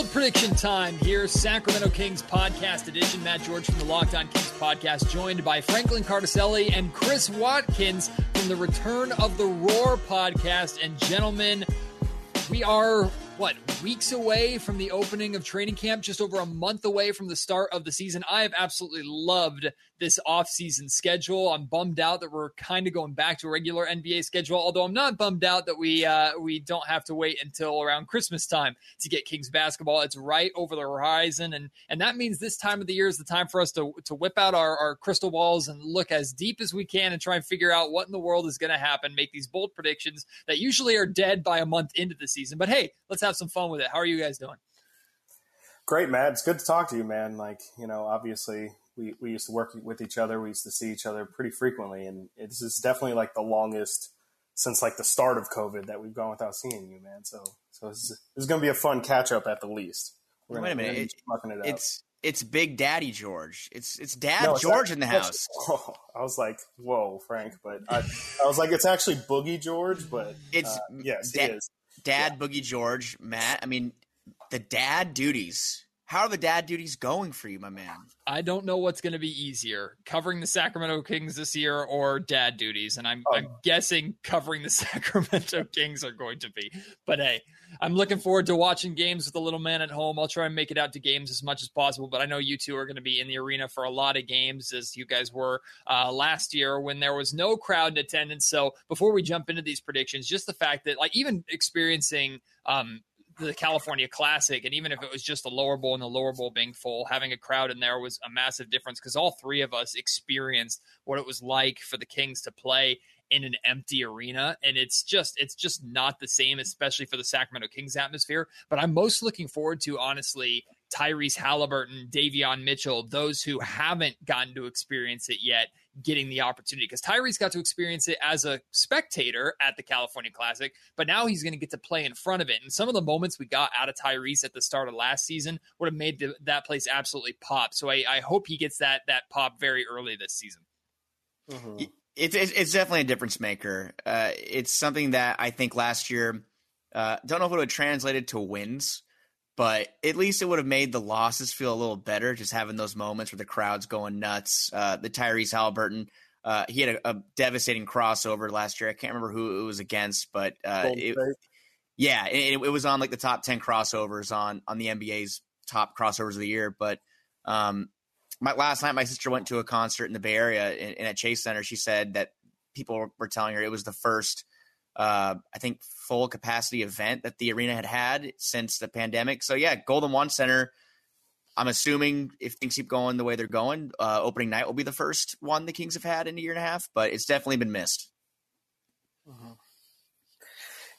Bold prediction time here, Sacramento Kings podcast edition. Matt George from the Locked On Kings podcast, joined by Franklin Cardicelli and Chris Watkins from the Return of the Roar podcast. And gentlemen, we are what weeks away from the opening of training camp, just over a month away from the start of the season. I have absolutely loved this offseason schedule. I'm bummed out that we're kind of going back to a regular NBA schedule, although I'm not bummed out that we uh, we don't have to wait until around Christmas time to get Kings basketball. It's right over the horizon, and and that means this time of the year is the time for us to to whip out our, our crystal balls and look as deep as we can and try and figure out what in the world is going to happen. Make these bold predictions that usually are dead by a month into the season. But hey, let's have some fun with it. How are you guys doing? Great, Matt. It's good to talk to you, man. Like, you know, obviously we, we used to work with each other. We used to see each other pretty frequently. And this is definitely like the longest since like the start of COVID that we've gone without seeing you, man. So, so this is, is going to be a fun catch up at the least. We're Wait gonna, a minute. It, it it's, it's Big Daddy George. It's it's Dad no, George in the house. Oh, I was like, whoa, Frank, but I, I was like, it's actually Boogie George, but it's uh, yes, da- it is. Dad yeah. Boogie George, Matt. I mean, the dad duties. How are the dad duties going for you, my man? I don't know what's going to be easier, covering the Sacramento Kings this year or dad duties, and I'm, oh. I'm guessing covering the Sacramento Kings are going to be. But hey, I'm looking forward to watching games with the little man at home. I'll try and make it out to games as much as possible, but I know you two are going to be in the arena for a lot of games, as you guys were uh, last year when there was no crowd in attendance. So before we jump into these predictions, just the fact that like even experiencing um, the California Classic, and even if it was just the lower bowl and the lower bowl being full, having a crowd in there was a massive difference because all three of us experienced what it was like for the Kings to play in an empty arena and it's just it's just not the same especially for the Sacramento Kings atmosphere. But I'm most looking forward to honestly Tyrese Halliburton, Davion Mitchell, those who haven't gotten to experience it yet getting the opportunity because Tyrese got to experience it as a spectator at the California Classic, but now he's going to get to play in front of it. And some of the moments we got out of Tyrese at the start of last season would have made the, that place absolutely pop. So I, I, hope he gets that that pop very early this season. Mm-hmm. It's, it's definitely a difference maker. Uh, it's something that I think last year, uh, don't know if it would have translated to wins but at least it would have made the losses feel a little better, just having those moments where the crowd's going nuts. Uh, the Tyrese Halliburton, uh, he had a, a, devastating crossover last year. I can't remember who it was against, but uh, it, yeah, it, it, was on like the top ten crossovers on on the NBA's top crossovers of the year. But um, my, last night, my sister went to a concert in the Bay Area and, in at Chase Center. She said that people were telling her it was the first uh, I think, full capacity event that the arena had had since the pandemic. So, yeah, Golden One Center. I'm assuming if things keep going the way they're going, uh, opening night will be the first one the Kings have had in a year and a half, but it's definitely been missed. Mm-hmm.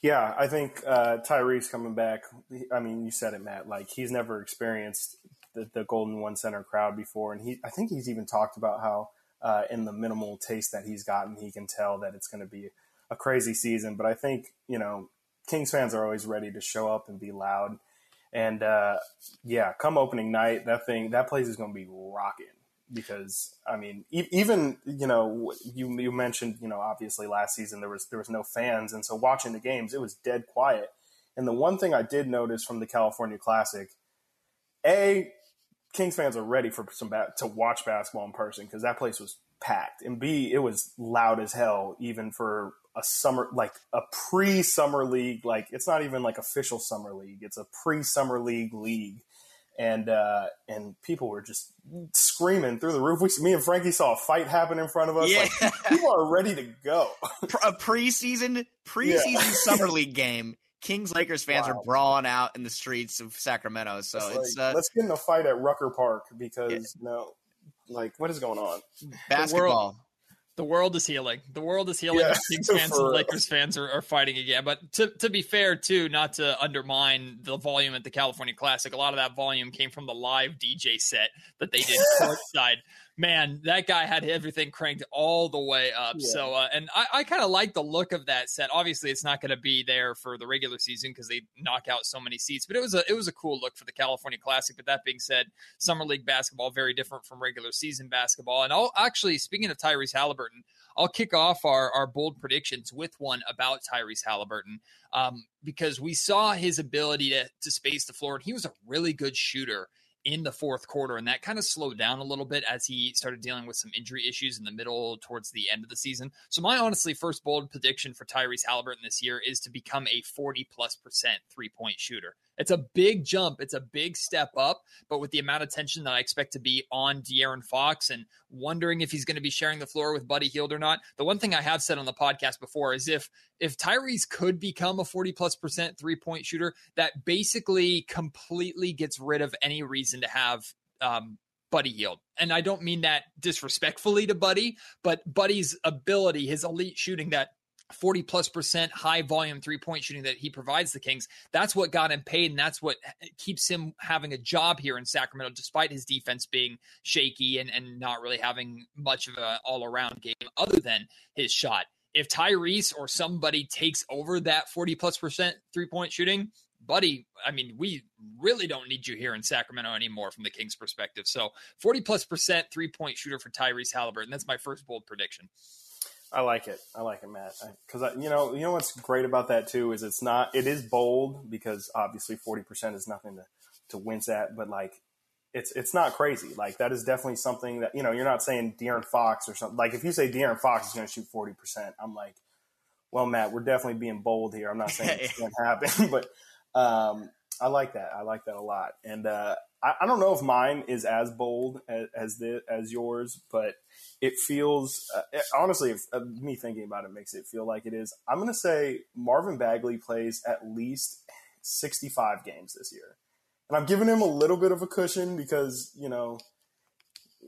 Yeah, I think uh, Tyrese coming back. I mean, you said it, Matt. Like he's never experienced the, the Golden One Center crowd before, and he. I think he's even talked about how uh, in the minimal taste that he's gotten, he can tell that it's going to be a crazy season. But I think you know Kings fans are always ready to show up and be loud. And uh, yeah, come opening night, that thing, that place is going to be rocking because I mean, e- even you know, you you mentioned you know, obviously last season there was there was no fans, and so watching the games, it was dead quiet. And the one thing I did notice from the California Classic, a Kings fans are ready for some ba- to watch basketball in person because that place was packed, and b it was loud as hell even for a summer like a pre-summer league like it's not even like official summer league it's a pre-summer league league and uh and people were just screaming through the roof we, me and frankie saw a fight happen in front of us yeah. like people are ready to go a preseason preseason yeah. summer league game Kings Lakers fans wow. are brawling out in the streets of Sacramento. So it's, it's like, uh, let's get in a fight at Rucker Park because yeah. no, like what is going on? Basketball the world is healing. The world is healing. Yeah, Kings fans and Lakers fans are, are, fighting again. But to, to be fair, too, not to undermine the volume at the California Classic, a lot of that volume came from the live DJ set that they did courtside. Man, that guy had everything cranked all the way up. Yeah. So, uh, and I, I kind of like the look of that set. Obviously, it's not going to be there for the regular season because they knock out so many seats. But it was a it was a cool look for the California Classic. But that being said, summer league basketball very different from regular season basketball. And I'll actually speaking of Tyrese Halliburton, I'll kick off our our bold predictions with one about Tyrese Halliburton um, because we saw his ability to to space the floor, and he was a really good shooter in the fourth quarter, and that kind of slowed down a little bit as he started dealing with some injury issues in the middle towards the end of the season. So, my honestly first bold prediction for Tyrese Halliburton this year is to become a 40 plus percent three point shooter. It's a big jump. It's a big step up, but with the amount of tension that I expect to be on De'Aaron Fox and wondering if he's going to be sharing the floor with Buddy Hield or not. The one thing I have said on the podcast before is if if Tyrese could become a 40 plus percent three point shooter, that basically completely gets rid of any reason to have um, Buddy Hield. And I don't mean that disrespectfully to Buddy, but Buddy's ability, his elite shooting that 40 plus percent high volume three point shooting that he provides the Kings. That's what got him paid, and that's what keeps him having a job here in Sacramento, despite his defense being shaky and, and not really having much of an all around game other than his shot. If Tyrese or somebody takes over that 40 plus percent three point shooting, buddy, I mean, we really don't need you here in Sacramento anymore from the Kings' perspective. So 40 plus percent three point shooter for Tyrese Halliburton. That's my first bold prediction. I like it. I like it, Matt. Because you know, you know what's great about that too is it's not. It is bold because obviously forty percent is nothing to to wince at, but like it's it's not crazy. Like that is definitely something that you know. You're not saying De'Aaron Fox or something. Like if you say De'Aaron Fox is going to shoot forty percent, I'm like, well, Matt, we're definitely being bold here. I'm not saying it's going to happen, but um, I like that. I like that a lot. And uh, I, I, don't know if mine is as bold as as, the, as yours, but it feels uh, honestly, if, uh, me thinking about it makes it feel like it is. I'm going to say Marvin Bagley plays at least 65 games this year, and I'm giving him a little bit of a cushion because you know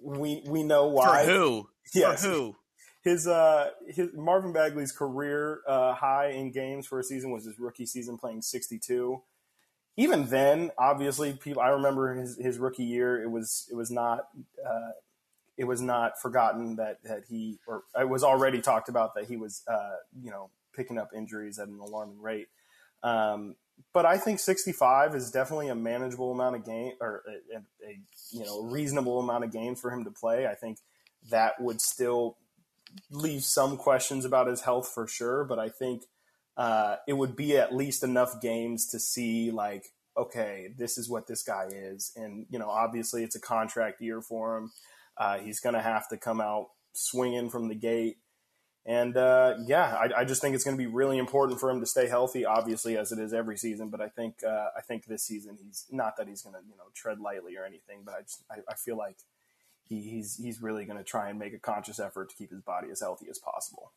we we know why. For who? Yes. For who? His uh his Marvin Bagley's career uh, high in games for a season was his rookie season playing 62 even then, obviously, people. I remember his, his rookie year. It was it was not uh, it was not forgotten that that he or it was already talked about that he was uh, you know picking up injuries at an alarming rate. Um, but I think 65 is definitely a manageable amount of game or a, a, a, you know reasonable amount of games for him to play. I think that would still leave some questions about his health for sure, but I think uh, it would be at least enough games to see like okay, this is what this guy is, and you know obviously it's a contract year for him. Uh, he's going to have to come out swinging from the gate. And uh, yeah, I, I, just think it's going to be really important for him to stay healthy, obviously, as it is every season. But I think uh, I think this season he's not that he's going to you know tread lightly or anything, but I just I, I feel like he, he's he's really going to try and make a conscious effort to keep his body as healthy as possible.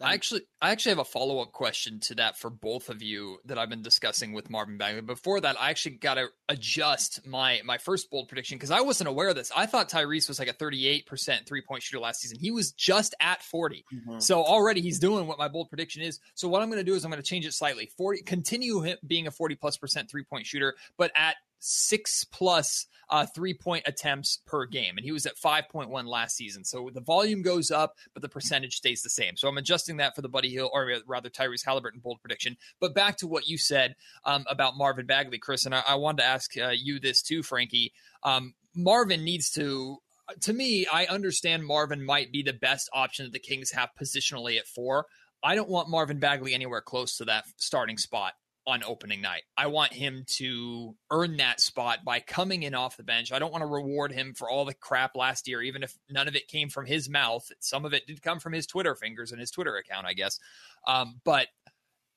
I actually, I actually have a follow up question to that for both of you that I've been discussing with Marvin Bagley. Before that, I actually got to adjust my my first bold prediction because I wasn't aware of this. I thought Tyrese was like a thirty eight percent three point shooter last season. He was just at 40 mm-hmm. so already he's doing what my bold prediction is. So what I'm going to do is I'm going to change it slightly. Forty, continue him being a forty plus percent three point shooter, but at six plus uh, three point attempts per game. And he was at 5.1 last season. So the volume goes up, but the percentage stays the same. So I'm adjusting that for the Buddy Hield, or rather Tyrese Halliburton bold prediction. But back to what you said um, about Marvin Bagley, Chris, and I, I wanted to ask uh, you this too, Frankie. Um, Marvin needs to to me, I understand Marvin might be the best option that the Kings have positionally at four. I don't want Marvin Bagley anywhere close to that starting spot on opening night. I want him to earn that spot by coming in off the bench. I don't want to reward him for all the crap last year, even if none of it came from his mouth. Some of it did come from his Twitter fingers and his Twitter account, I guess. Um, but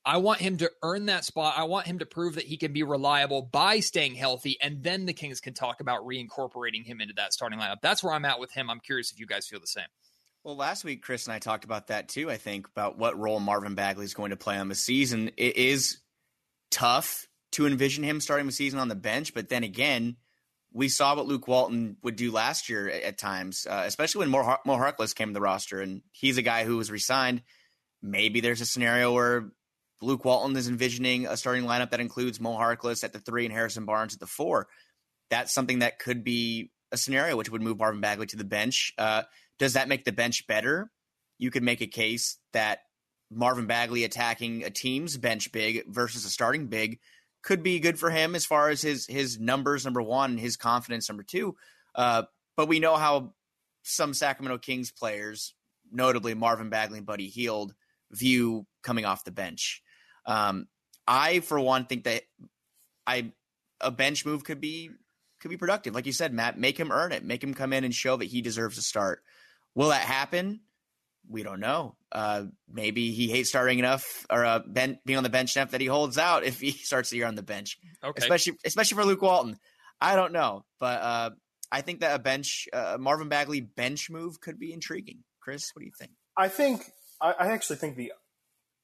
I want him to earn that spot. I want him to prove that he can be reliable by staying healthy, and then the Kings can talk about reincorporating him into that starting lineup. That's where I'm at with him. I'm curious if you guys feel the same. Well, last week, Chris and I talked about that too. I think about what role Marvin Bagley is going to play on the season. It is tough to envision him starting the season on the bench. But then again, we saw what Luke Walton would do last year at, at times, uh, especially when Mo, Har- Mo Harkless came to the roster, and he's a guy who was resigned. Maybe there's a scenario where Luke Walton is envisioning a starting lineup that includes Mo Harkless at the three and Harrison Barnes at the four. That's something that could be a scenario which would move Marvin Bagley to the bench. Uh, does that make the bench better? You could make a case that Marvin Bagley attacking a team's bench big versus a starting big could be good for him as far as his his numbers number one his confidence number two. Uh, but we know how some Sacramento Kings players, notably Marvin Bagley and Buddy Hield, view coming off the bench. Um, I, for one, think that I a bench move could be could be productive. Like you said, Matt, make him earn it. Make him come in and show that he deserves a start. Will that happen? We don't know. Uh, maybe he hates starting enough or uh, ben, being on the bench enough that he holds out if he starts the year on the bench. Okay. Especially especially for Luke Walton. I don't know, but uh, I think that a bench uh, Marvin Bagley bench move could be intriguing. Chris, what do you think? I think I, I actually think the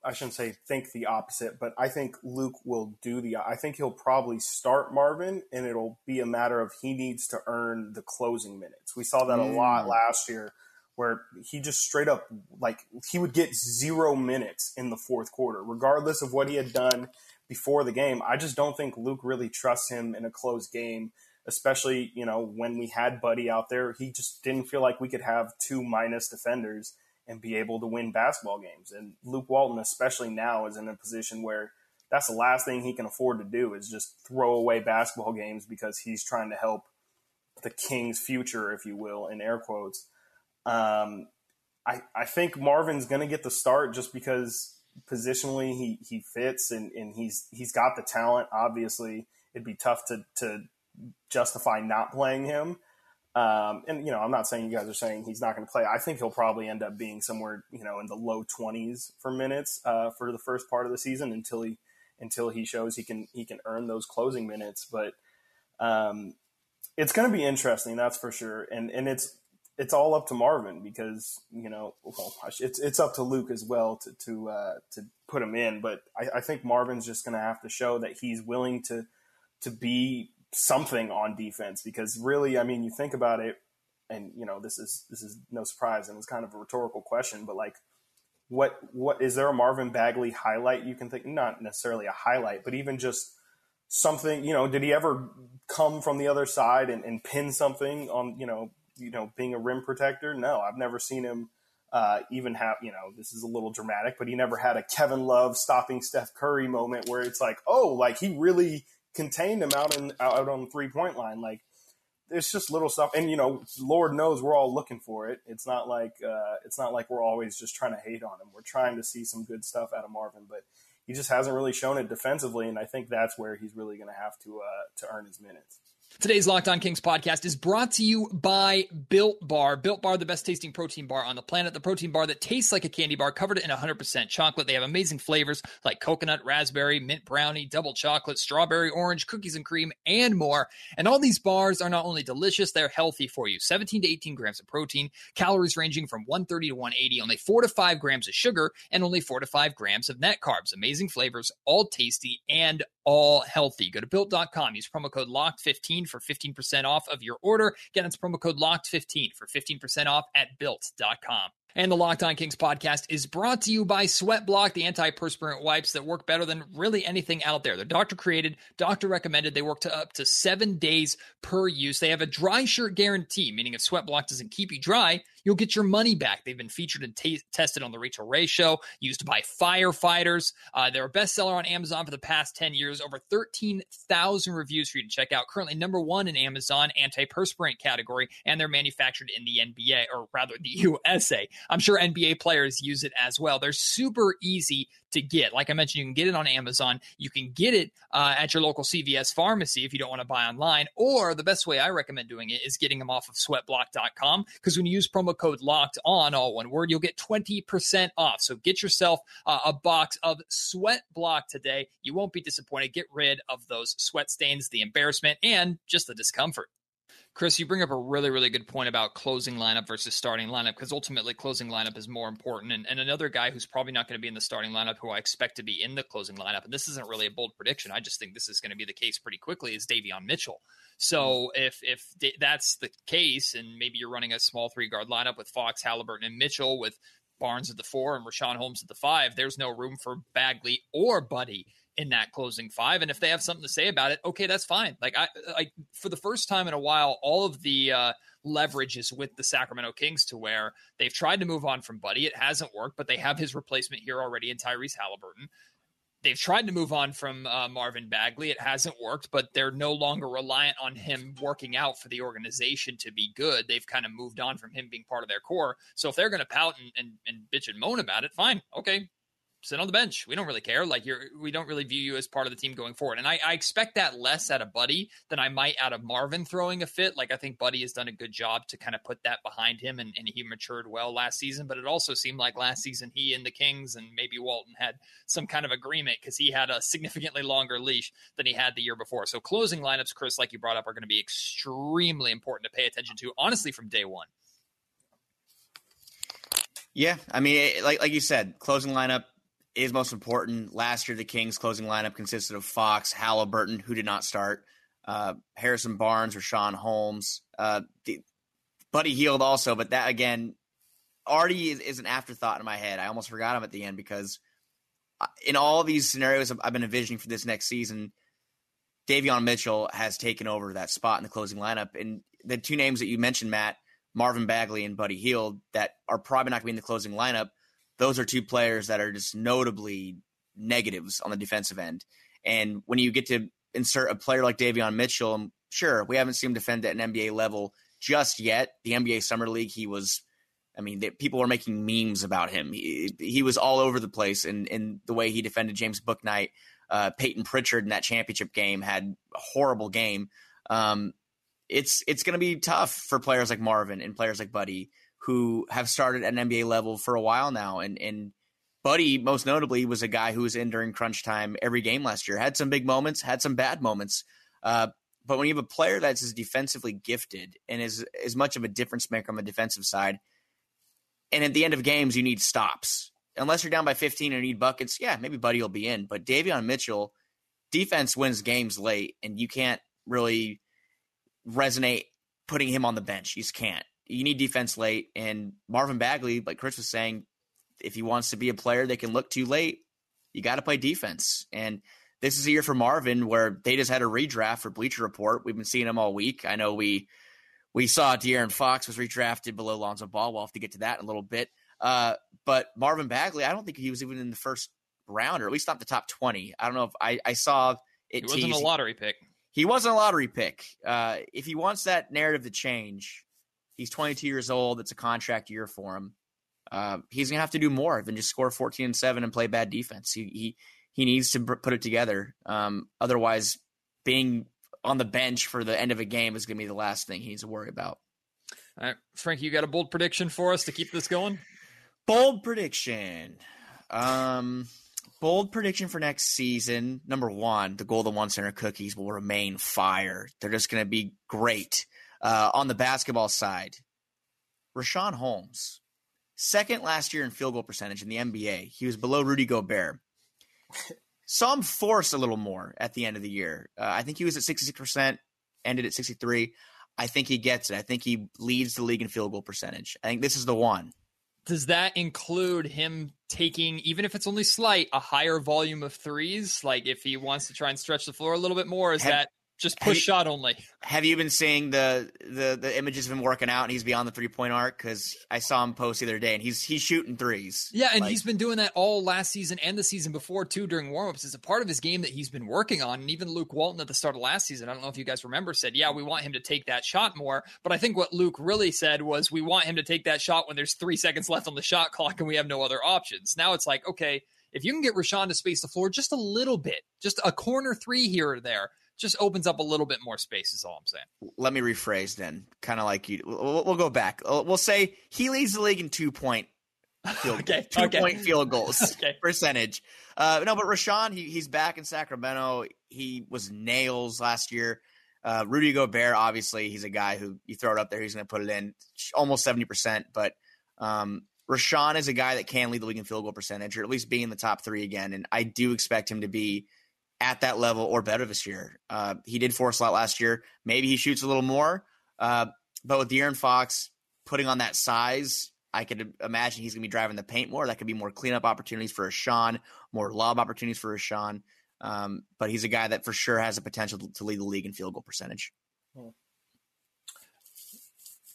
I shouldn't say think the opposite, but I think Luke will do the. I think he'll probably start Marvin, and it'll be a matter of he needs to earn the closing minutes. We saw that mm. a lot last year, where he just straight up like he would get zero minutes in the fourth quarter, regardless of what he had done before the game. I just don't think Luke really trusts him in a closed game, especially you know when we had Buddy out there. He just didn't feel like we could have two minus defenders and be able to win basketball games. And Luke Walton, especially now, is in a position where that's the last thing he can afford to do is just throw away basketball games because he's trying to help the Kings' future, if you will, in air quotes. Um, I, I think Marvin's going to get the start just because positionally he, he fits and, and he's he's got the talent. Obviously, it'd be tough to to justify not playing him. Um, and you know, I'm not saying you guys are saying he's not going to play. I think he'll probably end up being somewhere, you know, in the low 20s for minutes uh, for the first part of the season until he until he shows he can he can earn those closing minutes. But um, it's going to be interesting, that's for sure. And and it's it's all up to Marvin because you know, well, it's it's up to Luke as well to to uh, to put him in. But I, I think Marvin's just going to have to show that he's willing to to be something on defense because really, I mean, you think about it, and you know, this is this is no surprise, and it's kind of a rhetorical question, but like, what what is there a Marvin Bagley highlight you can think? Not necessarily a highlight, but even just something. You know, did he ever come from the other side and, and pin something on? You know, you know, being a rim protector. No, I've never seen him. Uh, even have you know this is a little dramatic, but he never had a Kevin Love stopping Steph Curry moment where it's like, oh, like he really contained him out in out on the three point line. Like it's just little stuff, and you know, Lord knows we're all looking for it. It's not like uh, it's not like we're always just trying to hate on him. We're trying to see some good stuff out of Marvin, but he just hasn't really shown it defensively, and I think that's where he's really going to have to uh, to earn his minutes. Today's Locked On Kings podcast is brought to you by Built Bar. Built Bar, the best tasting protein bar on the planet. The protein bar that tastes like a candy bar covered in 100% chocolate. They have amazing flavors like coconut, raspberry, mint brownie, double chocolate, strawberry, orange, cookies and cream, and more. And all these bars are not only delicious, they're healthy for you. 17 to 18 grams of protein, calories ranging from 130 to 180, only 4 to 5 grams of sugar, and only 4 to 5 grams of net carbs. Amazing flavors, all tasty and all healthy. Go to built.com. Use promo code LOCKED15 for 15% off of your order. Again, it's promo code LOCKED15 for 15% off at built.com. And the Locked On Kings podcast is brought to you by Sweat Block, the antiperspirant wipes that work better than really anything out there. They're doctor created, doctor recommended. They work to up to seven days per use. They have a dry shirt guarantee, meaning if Sweat Block doesn't keep you dry, you'll get your money back. They've been featured and t- tested on the Rachael Ray Show, used by firefighters. Uh, they're a bestseller on Amazon for the past 10 years, over 13,000 reviews for you to check out. Currently number one in Amazon antiperspirant category, and they're manufactured in the NBA, or rather the USA. I'm sure NBA players use it as well. They're super easy to get. Like I mentioned, you can get it on Amazon. You can get it uh, at your local CVS pharmacy if you don't want to buy online. Or the best way I recommend doing it is getting them off of sweatblock.com because when you use promo code locked on, all one word, you'll get 20% off. So get yourself uh, a box of Sweat Block today. You won't be disappointed. Get rid of those sweat stains, the embarrassment, and just the discomfort. Chris, you bring up a really, really good point about closing lineup versus starting lineup because ultimately closing lineup is more important. And, and another guy who's probably not going to be in the starting lineup who I expect to be in the closing lineup, and this isn't really a bold prediction, I just think this is going to be the case pretty quickly, is Davion Mitchell. So mm-hmm. if if that's the case, and maybe you're running a small three guard lineup with Fox, Halliburton, and Mitchell with Barnes at the four and Richaun Holmes at the five, there's no room for Bagley or Buddy in that closing five. And if they have something to say about it, okay, that's fine. Like I like for the first time in a while, all of the uh, leverage is with the Sacramento Kings to where they've tried to move on from Buddy. It hasn't worked, but they have his replacement here already in Tyrese Halliburton. They've tried to move on from uh, Marvin Bagley. It hasn't worked, but they're no longer reliant on him working out for the organization to be good. They've kind of moved on from him being part of their core. So if they're going to pout and, and, and bitch and moan about it, fine. Okay, sit on the bench. We don't really care. Like you're, we don't really view you as part of the team going forward. And I, I, expect that less out of Buddy than I might out of Marvin throwing a fit. Like I think Buddy has done a good job to kind of put that behind him, and, and he matured well last season. But it also seemed like last season he and the Kings and maybe Walton had some kind of agreement because he had a significantly longer leash than he had the year before. So closing lineups, Chris, like you brought up, are going to be extremely important to pay attention to. Honestly, from day one. Yeah, I mean, like like you said, closing lineup is most important. Last year, the Kings' closing lineup consisted of Fox, Halliburton, who did not start, uh, Harrison Barnes, Richaun Holmes, uh, the, Buddy Hield also, but that again already is, is, an afterthought in my head. I almost forgot him at the end because uh, in all these scenarios I've been envisioning for this next season, Davion Mitchell has taken over that spot in the closing lineup. And the two names that you mentioned, Matt, Marvin Bagley and Buddy Hield, that are probably not going to be in the closing lineup those are two players that are just notably negatives on the defensive end. And when you get to insert a player like Davion Mitchell, sure, we haven't seen him defend at an NBA level just yet. The NBA Summer League, he was, I mean, people were making memes about him. He, he was all over the place in, in the way he defended James Bouknight. Uh, Payton Pritchard in that championship game had a horrible game. Um, it's it's going to be tough for players like Marvin and players like Buddy who have started at an NBA level for a while now. And and Buddy, most notably, was a guy who was in during crunch time every game last year. Had some big moments, had some bad moments. Uh, but when you have a player that's as defensively gifted and is as much of a difference maker on the defensive side, and at the end of games you need stops. Unless you're down by 15 and need buckets, yeah, maybe Buddy will be in. But Davion Mitchell, defense wins games late, and you can't really resonate putting him on the bench. You just can't you need defense late. And Marvin Bagley, like Chris was saying, if he wants to be a player they can look to late, you got to play defense. And this is a year for Marvin where they just had a redraft for Bleacher Report. We've been seeing him all week. I know we we saw De'Aaron Fox was redrafted below Lonzo Ball. We'll have to get to that in a little bit. Uh, but Marvin Bagley, I don't think he was even in the first round, or at least not the top twenty. I don't know if I, I saw it. He wasn't teased. a lottery pick. He wasn't a lottery pick. Uh, if he wants that narrative to change, He's 22 years old. It's a contract year for him. Uh, he's gonna have to do more than just score 14 and seven and play bad defense. He he he needs to put it together. Um, otherwise, being on the bench for the end of a game is gonna be the last thing he needs to worry about. All right, Frank, you got a bold prediction for us to keep this going? Bold prediction. Um, bold prediction for next season. Number one, the Golden One Center cookies will remain fire. They're just going to be great. Uh, on the basketball side, Richaun Holmes, second last year in field goal percentage in the NBA. He was below Rudy Gobert. Saw him force a little more at the end of the year. Uh, I think he was at 66%, ended at 63. I think he gets it. I think he leads the league in field goal percentage. I think this is the one. Does that include him taking, even if it's only slight, a higher volume of threes? Like if he wants to try and stretch the floor a little bit more, is have, that just push you, shot only. Have you been seeing the, the the images of him working out and he's beyond the three point arc? Because I saw him post the other day and he's he's shooting threes. Yeah, and like, he's been doing that all last season and the season before too during warmups. It's a part of his game that he's been working on. And even Luke Walton at the start of last season, I don't know if you guys remember, said, "Yeah, we want him to take that shot more." But I think what Luke really said was, "We want him to take that shot when there's three seconds left on the shot clock and we have no other options." Now it's like, okay. If you can get Richaun to space the floor just a little bit, just a corner three here or there, just opens up a little bit more space. Is all I'm saying. Let me rephrase then, kind of like you. We'll, we'll, go back. We'll say he leads the league in two point field okay, two okay. point field goals okay. percentage. Uh, no, but Richaun, he, he's back in Sacramento. He was nails last year. Uh, Rudy Gobert, obviously, he's a guy who you throw it up there, he's going to put it in almost seventy percent. But um, Richaun is a guy that can lead the league in field goal percentage, or at least be in the top three again. And I do expect him to be at that level or better this year. Uh, he did force a lot last year. Maybe he shoots a little more. Uh, but with De'Aaron Fox putting on that size, I could imagine he's going to be driving the paint more. That could be more cleanup opportunities for a Sean, more lob opportunities for a Sean. Um, but he's a guy that for sure has a potential to lead the league in field goal percentage.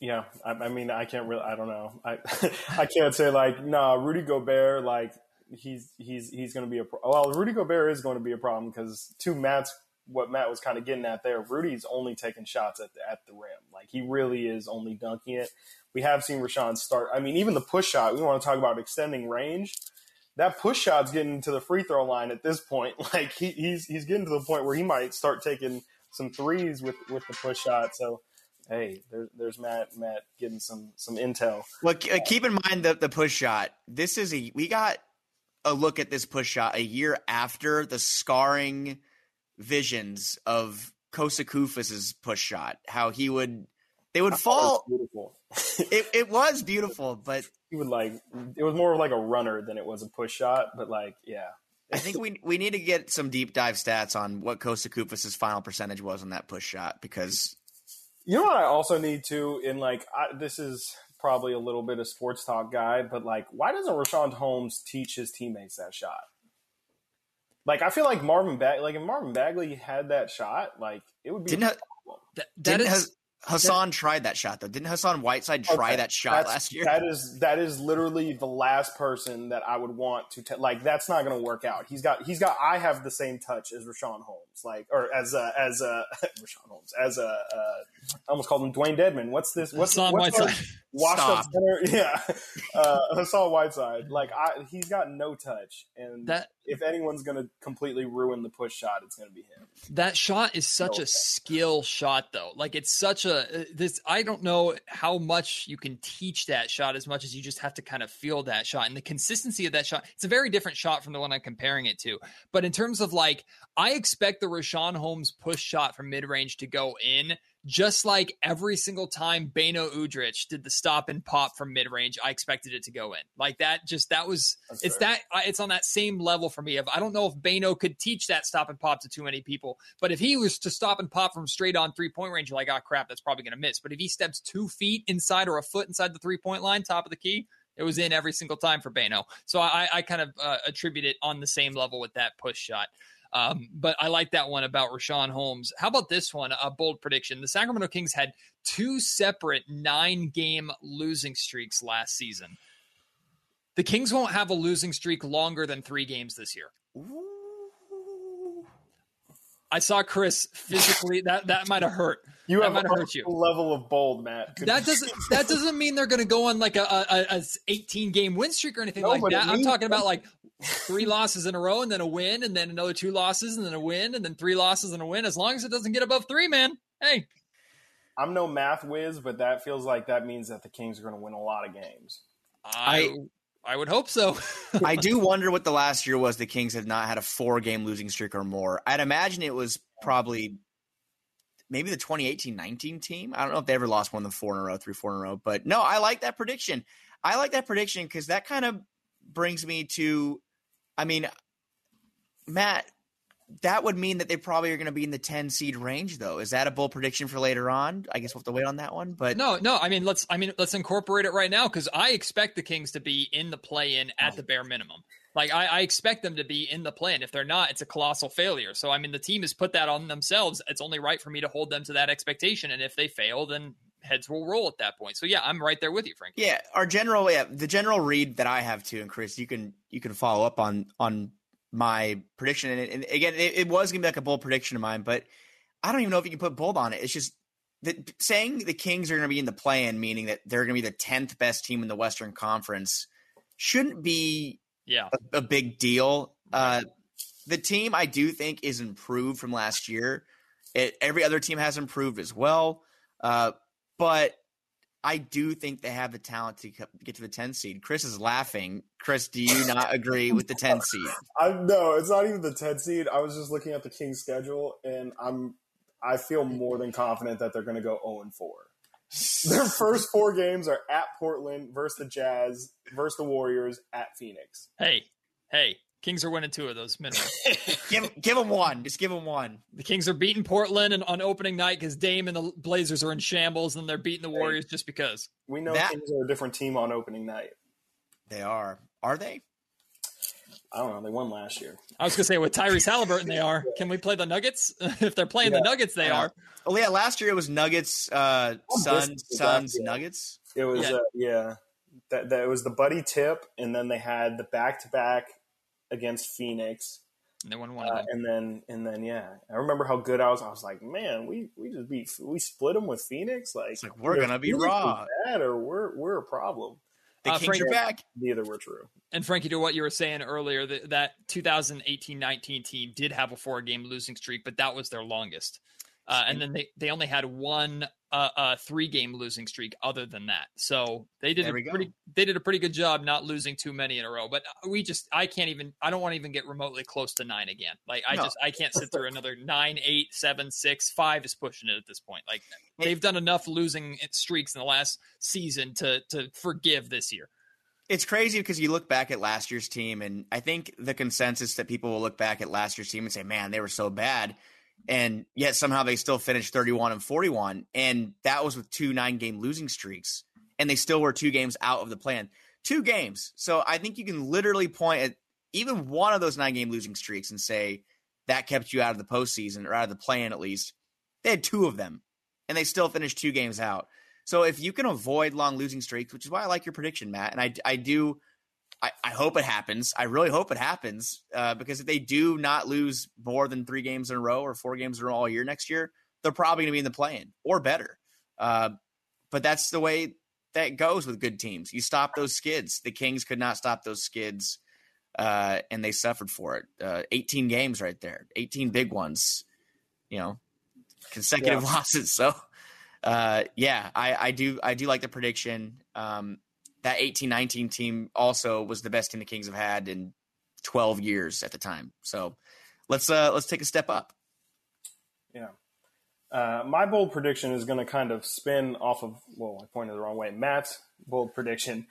Yeah, I, I mean, I can't really. I don't know. I I can't say like, nah, Rudy Gobert, like he's he's he's going to be a pro- well. Rudy Gobert is going to be a problem because to Matt's what Matt was kind of getting at there, Rudy's only taking shots at the, at the rim. Like he really is only dunking it. We have seen Richaun start. I mean, even the push shot. We want to talk about extending range. That push shot's getting to the free throw line at this point. Like he, he's he's getting to the point where he might start taking some threes with with the push shot. So hey, there, there's Matt Matt getting some some intel. Well, uh, keep in mind the the push shot. This is a we got a look at this push shot a year after the scarring visions of Kosta Koufos's push shot. How he would they would fall. beautiful. it it was beautiful, but he would like it was more like a runner than it was a push shot. But like, yeah. I think we we need to get some deep dive stats on what Kosta Koufos's final percentage was on that push shot because you know what I also need to in like I, this is probably a little bit of sports talk guy, but like why doesn't Richaun Holmes teach his teammates that shot? Like I feel like Marvin Bag like if Marvin Bagley had that shot, like it would be didn't, ha- that, that didn't is, Hassan that, tried that shot though. Didn't Hassan Whiteside try okay, that shot last year? That is that is literally the last person that I would want to te- like. That's not going to work out. He's got he's got. I have the same touch as Richaun Holmes, like or as uh, as uh, Richaun Holmes as a uh, I almost called him Dwayne Deadman. What's this? What's Hassan what's Whiteside? Washed Stop. up center, yeah. Uh, Hassan Whiteside, like I, he's got no touch, and that if anyone's going to completely ruin the push shot, it's going to be him. That shot is such no a skill shot, though. Like it's such a uh, this. I don't know how much you can teach that shot as much as you just have to kind of feel that shot and the consistency of that shot. It's a very different shot from the one I'm comparing it to. But in terms of like, I expect the Richaun Holmes push shot from mid range to go in just like every single time Beno Udrih did the stop and pop from mid range, I expected it to go in. Like that, just that was That's it's fair. that it's on that same level for me. Of I don't know if Beno could teach that stop and pop to too many people, but if he was to stop and pop from straight on three point range, you're like, oh crap, that's probably gonna miss. But if he steps two feet inside or a foot inside the three point line, top of the key, it was in every single time for Beno. So I, I kind of uh, attribute it on the same level with that push shot. Um, but I like that one about Richaun Holmes. How about this one? A bold prediction. The Sacramento Kings had two separate nine game losing streaks last season. The Kings won't have a losing streak longer than three games this year. I saw Chris physically. That that might have hurt. You that have a hurt you. level of bold, Matt. Could that doesn't that doesn't mean they're going to go on like a, a, a, 18 game win streak or anything no, like that. I'm talking about like three losses in a row and then a win and then another two losses and then a win and then three losses and a win. As long as it doesn't get above three, man. Hey, I'm no math whiz, but that feels like that means that the Kings are going to win a lot of games. I I would hope so. I do wonder what the last year was. The Kings have not had a four game losing streak or more. I'd imagine it was probably maybe the 2018-19 team. I don't know if they ever lost more the four in a row, three, four in a row. But no, I like that prediction. I like that prediction because that kind of brings me to I mean, Matt, that would mean that they probably are going to be in the 10 seed range though. Is that a bold prediction for later on? I guess we'll have to wait on that one, but No, no, I mean, let's I mean, let's incorporate it right now cuz I expect the Kings to be in the play in at oh. the bare minimum. Like I, I, expect them to be in the plan. If they're not, it's a colossal failure. So I mean, the team has put that on themselves. It's only right for me to hold them to that expectation. And if they fail, then heads will roll at that point. So yeah, I'm right there with you, Frank. Yeah, our general, yeah, the general read that I have too, and Chris, you can you can follow up on on my prediction. And, and again, it, it, was gonna be like a bold prediction of mine, but I don't even know if you can put bold on it. It's just that saying the Kings are gonna be in the play-in, meaning that they're gonna be the tenth best team in the Western Conference, shouldn't be yeah a, a big deal. Uh, the team I do think is improved from last year. It, every other team has improved as well. Uh, but I do think they have the talent to get to the 10 seed. Chris is laughing. Chris, do you not agree with the 10 seed? I no, it's not even the 10 seed. I was just looking at the Kings schedule and I'm I feel more than confident that they're going to go 0 and 4. Their first four games are at Portland versus the Jazz versus the Warriors at Phoenix. Hey, hey, Kings are winning two of those minimum. give give them one. Just give them one. The Kings are beating Portland and on opening night because Dame and the Blazers are in shambles, and they're beating the Warriors just because. We know that, Kings are a different team on opening night. They are. Are they? I don't know. They won last year. I was gonna say with Tyrese Halliburton, they are. Can we play the Nuggets? if they're playing yeah. the Nuggets, they are. Oh yeah, last year it was Nuggets, uh, Suns, Suns, Nuggets. It was yeah. Uh, yeah. That that it was the buddy tip, and then they had the back to back against Phoenix. And they won one uh, And then and then yeah, I remember how good I was. I was like, man, we we just beat we split them with Phoenix. Like, like we're gonna be raw, bad or we're we're a problem. The uh, Kings are back. Neither were true. And Frankie, to what you were saying earlier, that, that 2018-19 team did have a four-game losing streak, but that was their longest. Uh, and then they, they only had one uh, uh, three game losing streak other than that. So they did a pretty they did a pretty good job not losing too many in a row. But uh, we just I can't even I don't want to even get remotely close to nine again. Like I no. just I can't sit through another nine, eight, seven, six, five is pushing it at this point. Like they've done enough losing streaks in the last season to to forgive this year. It's crazy because you look back at last year's team, and I think the consensus that people will look back at last year's team and say, "Man, they were so bad." And yet somehow they still finished 31 and 41 and that was with two nine game losing streaks and they still were two games out of the plan two games. So i think you can literally point at even one of those nine game losing streaks and say that kept you out of the postseason or out of the plan at least. They had two of them and they still finished two games out. So if you can avoid long losing streaks which is why i like your prediction matt and i, I do I, I hope it happens. I really hope it happens uh, because if they do not lose more than three games in a row or four games in a row all year next year, they're probably going to be in the play-in or better. Uh, but that's the way that goes with good teams. You stop those skids. The Kings could not stop those skids, uh, and they suffered for it. Uh, 18 games right there, 18 big ones, you know, consecutive yeah. losses. So, uh, yeah, I, I do I do like the prediction. Um, that 18-19 team also was the best team the Kings have had in 12 years at the time. So let's uh let's take a step up. Yeah. Uh, my bold prediction is going to kind of spin off of well, I pointed the wrong way. Matt's bold prediction,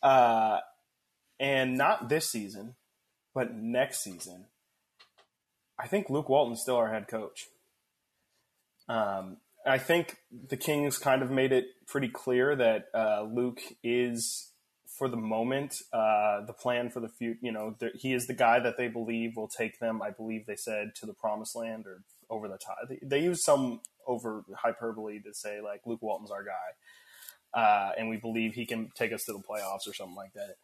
uh, and not this season, but next season. I think Luke Walton's still our head coach. Um, I think the Kings kind of made it pretty clear that uh, Luke is, for the moment, uh, the plan for the future. You know, he is the guy that they believe will take them. I believe they said to the promised land or over the top. They, they use some over hyperbole to say like Luke Walton's our guy, uh, and we believe he can take us to the playoffs or something like that.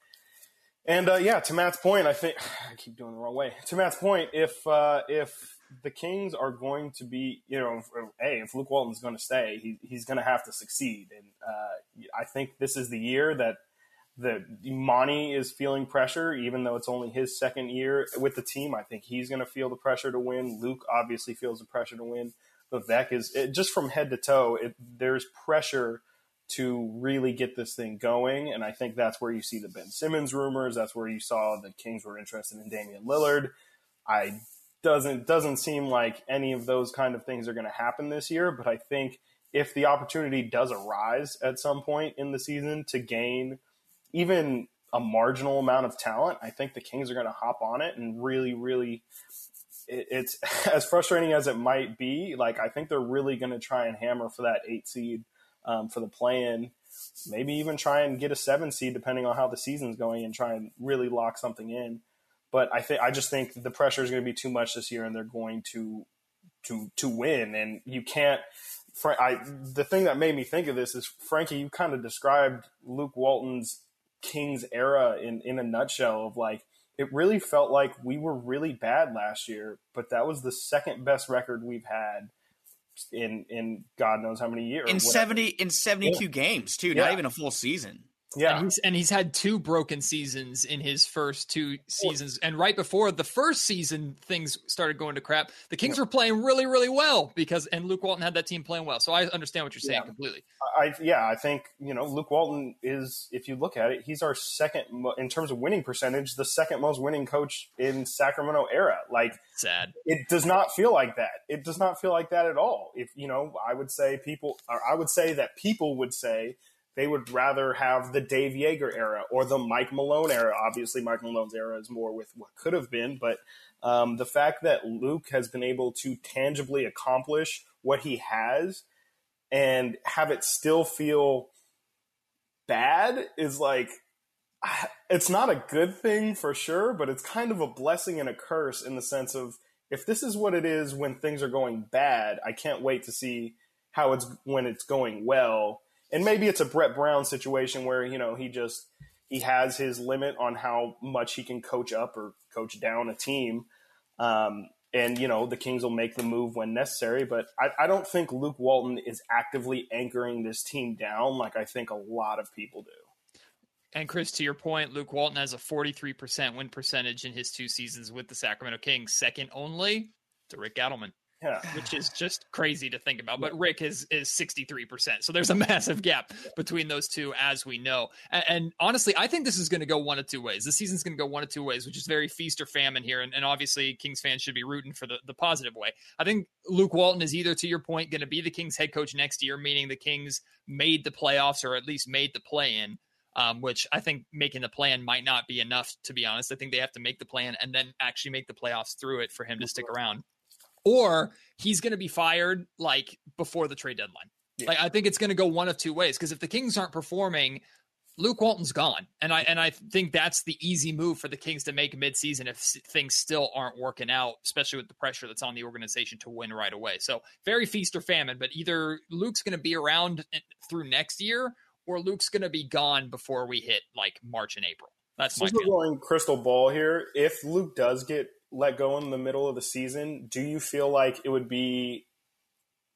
And uh, yeah, to Matt's point, I think I keep doing the wrong way. To Matt's point, if uh, if the Kings are going to be, you know, hey, if Luke Walton's going to stay, he, he's going to have to succeed. And uh, I think this is the year that the Monte is feeling pressure, even though it's only his second year with the team. I think he's going to feel the pressure to win. Luke obviously feels the pressure to win. Vec is it, just from head to toe. It, there's pressure to really get this thing going, and I think that's where you see the Ben Simmons rumors. That's where you saw the Kings were interested in Damian Lillard. I doesn't doesn't seem like any of those kind of things are going to happen this year. But I think if the opportunity does arise at some point in the season to gain even a marginal amount of talent, I think the Kings are going to hop on it and really, really. it's as frustrating as it might be. Like I think they're really going to try and hammer for that eight seed um, for the play-in. Maybe even try and get a seven seed depending on how the season's going, and try and really lock something in. But I think I just think the pressure is going to be too much this year, and they're going to to to win. And you can't. I the thing that made me think of this is Frankie. You kind of described Luke Walton's Kings era in in a nutshell. Of like it really felt like we were really bad last year, but that was the second best record we've had in in God knows how many years. In seventy in seventy two yeah. games too, yeah. not even a full season. Yeah, and he's, and he's had two broken seasons in his first two seasons, and right before the first season, things started going to crap. The Kings yeah. were playing really, really well because, and Luke Walton had that team playing well. So I understand what you're saying yeah. completely. I yeah, I think you know Luke Walton is, if you look at it, he's our second in terms of winning percentage, the second most winning coach in Sacramento era. Like sad, it does not feel like that. It does not feel like that at all. If you know, I would say people, or I would say that people would say they would rather have the Dave Joerger era or the Mike Malone era. Obviously, Mike Malone's era is more with what could have been, but um, the fact that Luke has been able to tangibly accomplish what he has and have it still feel bad is like it's not a good thing for sure, but it's kind of a blessing and a curse in the sense of if this is what it is when things are going bad, I can't wait to see how it's when it's going well. And maybe it's a Brett Brown situation where, you know, he just he has his limit on how much he can coach up or coach down a team. Um, and you know the Kings will make the move when necessary. But I, I, don't think Luke Walton is actively anchoring this team down like I think a lot of people do. And Chris, to your point, Luke Walton has a 43% win percentage in his two seasons with the Sacramento Kings, second only to Rick Adelman. Yeah. Which is just crazy to think about. But Rick is is 63%. So there's a massive gap between those two, as we know. And, and honestly, I think this is going to go one of two ways. This season's going to go one of two ways, which is very feast or famine here. And, and obviously, Kings fans should be rooting for the, the positive way. I think Luke Walton is either, to your point, going to be the Kings head coach next year, meaning the Kings made the playoffs or at least made the play in um, which I think making the plan might not be enough, to be honest. I think they have to make the plan and then actually make the playoffs through it for him to stick around. Or he's going to be fired like before the trade deadline. Yeah. Like I think it's going to go one of two ways because if the Kings aren't performing, Luke Walton's gone, and I and I think that's the easy move for the Kings to make midseason if things still aren't working out, especially with the pressure that's on the organization to win right away. So very feast or famine, but either Luke's going to be around eh, through next year, or Luke's going to be gone before we hit like March and April. That's my going crystal ball here. If Luke does get let go in the middle of the season, do you feel like it would be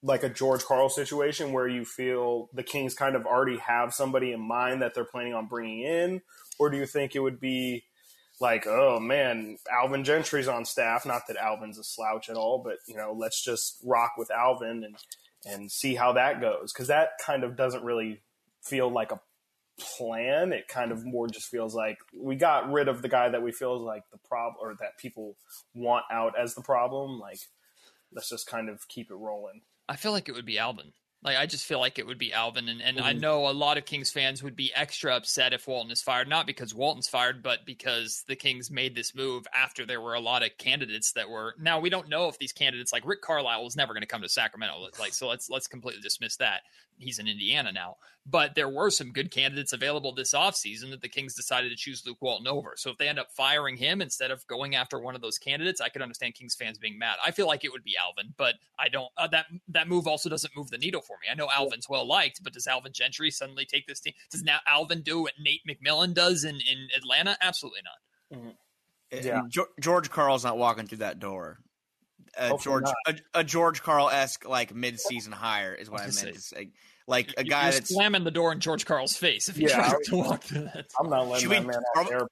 like a George Karl situation where you feel the Kings kind of already have somebody in mind that they're planning on bringing in, or do you think it would be like, oh man, Alvin Gentry's on staff? Not that Alvin's a slouch at all, but you know, let's just rock with Alvin and and see how that goes because that kind of doesn't really feel like a plan. It kind of more just feels like we got rid of the guy that we feel is like the problem or that people want out as the problem. Like, let's just kind of keep it rolling. I feel like it would be Alvin. Like I just feel like it would be Alvin, and, and mm-hmm. I know a lot of Kings fans would be extra upset if Walton is fired, not because Walton's fired, but because the Kings made this move after there were a lot of candidates that were. Now we don't know if these candidates, like Rick Carlisle, was never going to come to Sacramento. Like so, let's let's completely dismiss that. He's in Indiana now, but there were some good candidates available this offseason that the Kings decided to choose Luke Walton over. So if they end up firing him instead of going after one of those candidates, I could understand Kings fans being mad. I feel like it would be Alvin, but I don't. Uh, that that move also doesn't move the needle for me. I know Alvin's well liked, but does Alvin Gentry suddenly take this team? Does now Alvin do what Nate McMillan does in in Atlanta? Absolutely not. Mm-hmm. Yeah, George Karl's not walking through that door. A George a, a, George Karl esque like mid season hire is what I, I meant to say like a guy You're that's slamming the door in George Karl's face if he yeah, tries to walk through that. I'm not letting Should that we, man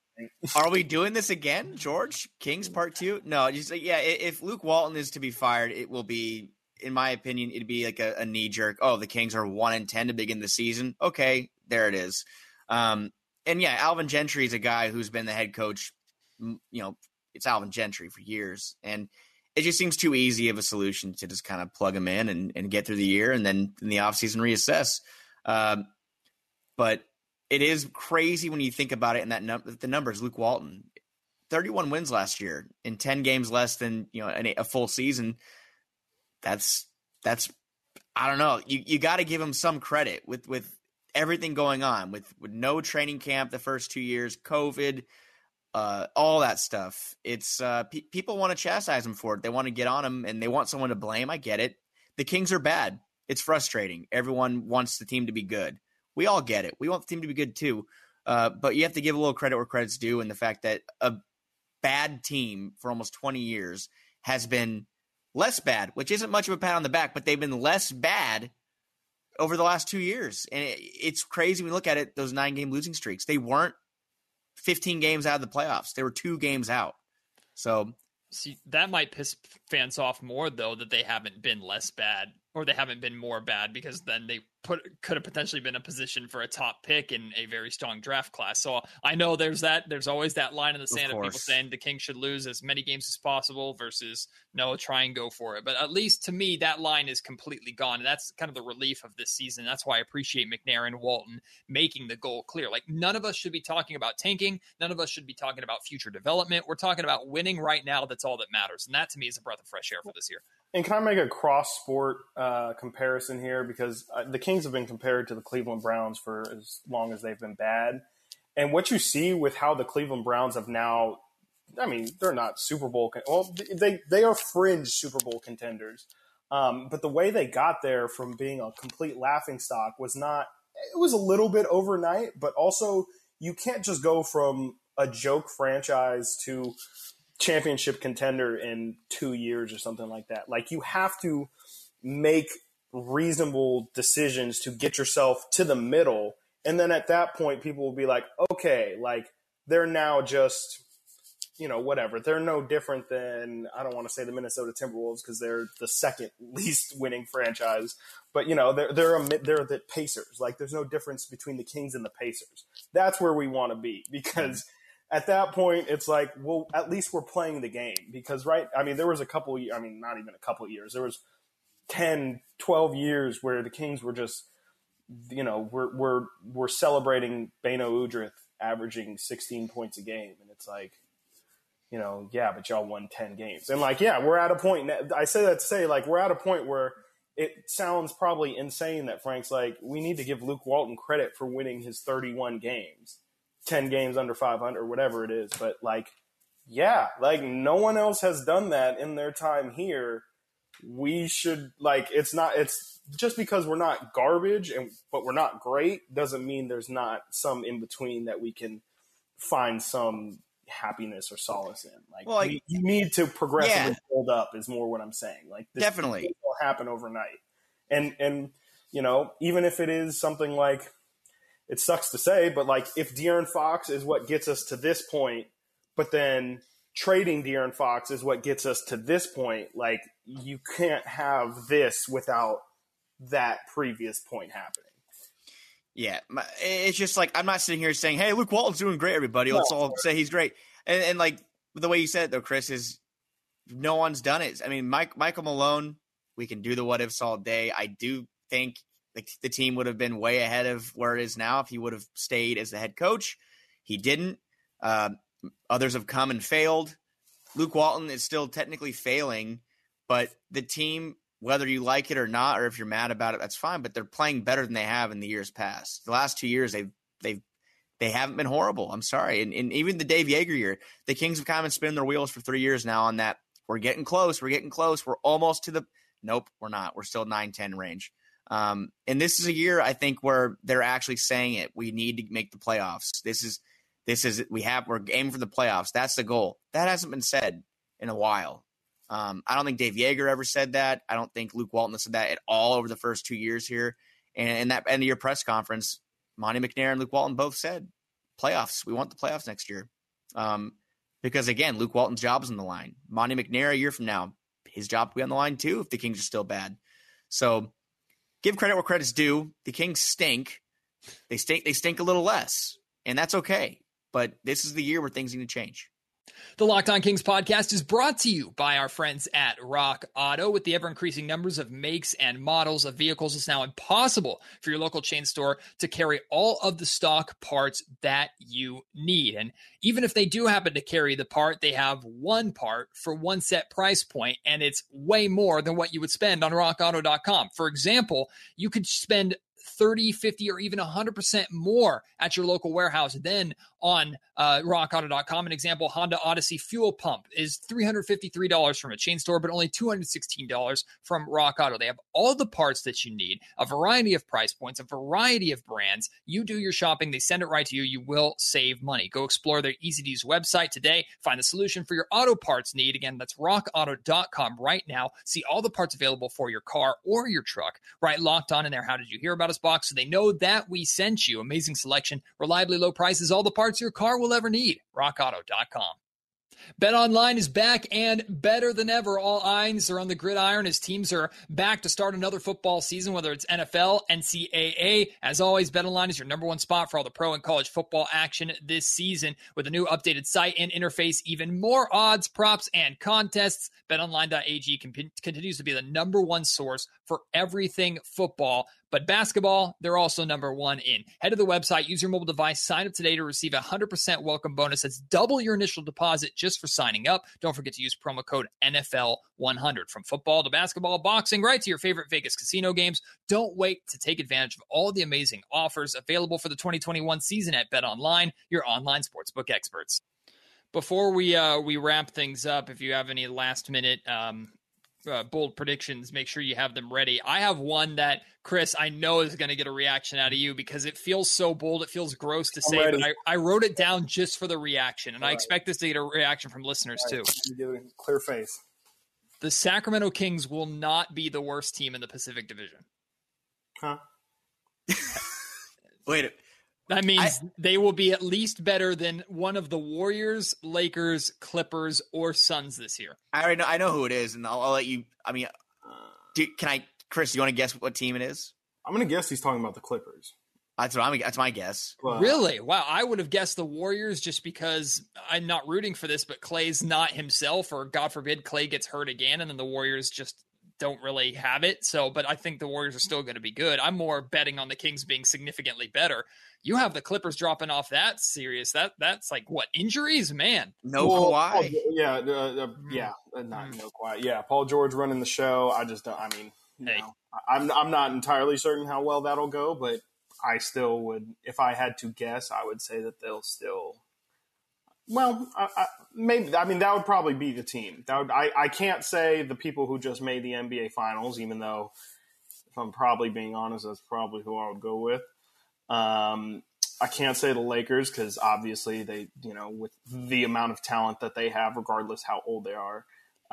are, are we doing this again, George? Kings Part Two? No, just like, yeah. If Luke Walton is to be fired, it will be, in my opinion, it'd be like a, a knee jerk. Oh, the Kings are one and ten to begin the season. Okay, there it is. Um, and yeah, Alvin Gentry is a guy who's been the head coach. You know, it's Alvin Gentry for years, and it just seems too easy of a solution to just kind of plug them in and, and get through the year and then in the offseason reassess. Um, but it is crazy when you think about it and that num- the numbers Luke Walton 31 wins last year in 10 games less than you know a, a full season that's that's I don't know you you got to give him some credit with with everything going on with with no training camp the first 2 years covid uh, all that stuff. It's uh, pe- people want to chastise him for it. They want to get on him and they want someone to blame. I get it. The Kings are bad. It's frustrating. Everyone wants the team to be good. We all get it. We want the team to be good too. Uh, but you have to give a little credit where credit's due, and the fact that a bad team for almost 20 years has been less bad, which isn't much of a pat on the back, but they've been less bad over the last two years. And it, it's crazy when you look at it, those nine game losing streaks. They weren't 15 games out of the playoffs. They were two games out. So see that might piss fans off more though that they haven't been less bad or they haven't been more bad because then they put could have potentially been a position for a top pick in a very strong draft class. So I know there's that there's always that line in the sand of, of people saying the Kings should lose as many games as possible versus no, try and go for it. But at least to me, that line is completely gone. And that's kind of the relief of this season. That's why I appreciate McNair and Walton making the goal clear. Like none of us should be talking about tanking. None of us should be talking about future development. We're talking about winning right now. That's all that matters. And that to me is a breath of fresh air for this year. And can I make a cross sport uh, comparison here? Because uh, the Kings have been compared to the Cleveland Browns for as long as they've been bad. And what you see with how the Cleveland Browns have now, I mean, they're not Super Bowl. Well, they they are fringe Super Bowl contenders. Um, but the way they got there from being a complete laughing stock was not. It was a little bit overnight, but also you can't just go from a joke franchise to championship contender in two years or something like that. Like you have to make reasonable decisions to get yourself to the middle. And then at that point, people will be like, okay, like they're now just, you know, whatever. They're no different than, I don't want to say the Minnesota Timberwolves because they're the second least winning franchise, but you know, they're, they're, a, they're the Pacers. Like there's no difference between the Kings and the Pacers. That's where we want to be because at that point, it's like, well, at least we're playing the game because, right? I mean, there was a couple, I mean, not even a couple years. There was 10, 12 years where the Kings were just, you know, we're, we're, we're celebrating Beno Udrih averaging 16 points a game. And it's like, you know, yeah, but y'all won 10 games. And like, yeah, we're at a point. I say that to say, like, we're at a point where it sounds probably insane that Frank's like, we need to give Luke Walton credit for winning his 31 games 10 games under 500 or whatever it is. But like, yeah, like no one else has done that in their time here. We should like it's not it's just because we're not garbage and but we're not great doesn't mean there's not some in between that we can find some happiness or solace in. Like, well, like we, you need to progressively yeah. build up is more what I'm saying. Like this definitely will happen overnight. And and you know, even if it is something like it sucks to say, but like if De'Aaron Fox is what gets us to this point, but then trading De'Aaron Fox is what gets us to this point, like you can't have this without that previous point happening. Yeah, it's just like I'm not sitting here saying, "Hey, Luke Walton's doing great, everybody. Let's no, all say he's great." And, and, like the way you said it, though, Chris is no one's done it. I mean, Mike Michael Malone, we can do the what ifs all day. I do think the, the team would have been way ahead of where it is now if he would have stayed as the head coach. He didn't. Uh, others have come and failed. Luke Walton is still technically failing, but the team, whether you like it or not, or if you're mad about it, that's fine. But they're playing better than they have in the years past. The last two years, they've they've they haven't been horrible. I'm sorry, and, and even the Dave Joerger year, the Kings have kind of been spinning their wheels for three years now on that. We're getting close. We're getting close. We're almost to the. Nope, we're not. We're still 9 10 range. Um, and this is a year I think where they're actually saying it. We need to make the playoffs. This is this is we have we're aiming for the playoffs. That's the goal. That hasn't been said in a while. Um, I don't think Dave Joerger ever said that. I don't think Luke Walton said that at all over the first two years here. And in that end of year press conference, Monte McNair and Luke Walton both said playoffs. We want the playoffs next year. Um, because again, Luke Walton's job is on the line. Monte McNair a year from now, his job will be on the line too if the Kings are still bad. So give credit where credit's due. The Kings stink. They stink. They stink a little less, and that's okay. But this is the year where things need to change. The Locked On Kings podcast is brought to you by our friends at Rock Auto. With the ever increasing numbers of makes and models of vehicles, it's now impossible for your local chain store to carry all of the stock parts that you need. And even if they do happen to carry the part, they have one part for one set price point, and it's way more than what you would spend on rockauto.com. For example, you could spend 30, 50, or even 100% more at your local warehouse than on uh, rockauto.com. An example Honda Odyssey fuel pump is $353 from a chain store, but only $216 from Rock Auto. They have all the parts that you need, a variety of price points, a variety of brands. You do your shopping, they send it right to you. You will save money. Go explore their easy to use website today. Find the solution for your auto parts need. Again, that's rockauto.com right now. See all the parts available for your car or your truck. Write locked on in their. How did you hear about us box so they know that we sent you? Amazing selection, reliably low prices, all the parts your car will ever need. RockAuto.com. Bet Online is back and better than ever. All eyes are on the gridiron as teams are back to start another football season, whether it's NFL, NCAA. As always, Bet Online is your number one spot for all the pro and college football action this season. With a new updated site and interface, even more odds, props, and contests, BetOnline.ag continues to be the number one source for everything football But basketball, they're also number one in. Head to the website, use your mobile device, sign up today to receive a 100% welcome bonus. That's double your initial deposit just for signing up. Don't forget to use promo code NFL100. From football to basketball, boxing, right to your favorite Vegas casino games, don't wait to take advantage of all the amazing offers available for the 2021 season at Bet Online, your online sportsbook experts. Before we uh, we wrap things up, if you have any last minute um, uh, bold predictions, make sure you have them ready. I have one that Chris I know is going to get a reaction out of you because it feels so bold. It feels gross to say, but I, I, wrote it down just for the reaction, and All I right. expect this to get a reaction from listeners too. clear face. The Sacramento Kings will not be the worst team in the Pacific Division. Huh? Wait, that means I, they will be at least better than one of the Warriors, Lakers, Clippers, or Suns this year. I already know. I know who it is, and I'll, I'll let you. I mean, do, can I, Chris? Do you want to guess what team it is? I'm going to guess he's talking about the Clippers. That's what I'm. That's my guess. really? Wow! I would have guessed the Warriors just because I'm not rooting for this, but Klay's not himself, or God forbid Klay gets hurt again, and then the Warriors just don't really have it. So, but I think the Warriors are still going to be good. I'm more betting on the Kings being significantly better you have the Clippers dropping off that serious. That that's like what injuries, man. No well, Kawhi. Paul, yeah, uh, uh, yeah, not mm. no Kawhi. Yeah, Paul George running the show. I just don't. I mean, hey. know, I'm I'm not entirely certain how well that'll go, but I still would. If I had to guess, I would say that they'll still. Well, I, I, maybe. I mean, that would probably be the team. That would. I, I can't say the people who just made the NBA Finals, even though, if I'm probably being honest, that's probably who I would go with. Um, I can't say the Lakers because obviously they, you know, with the amount of talent that they have, regardless how old they are,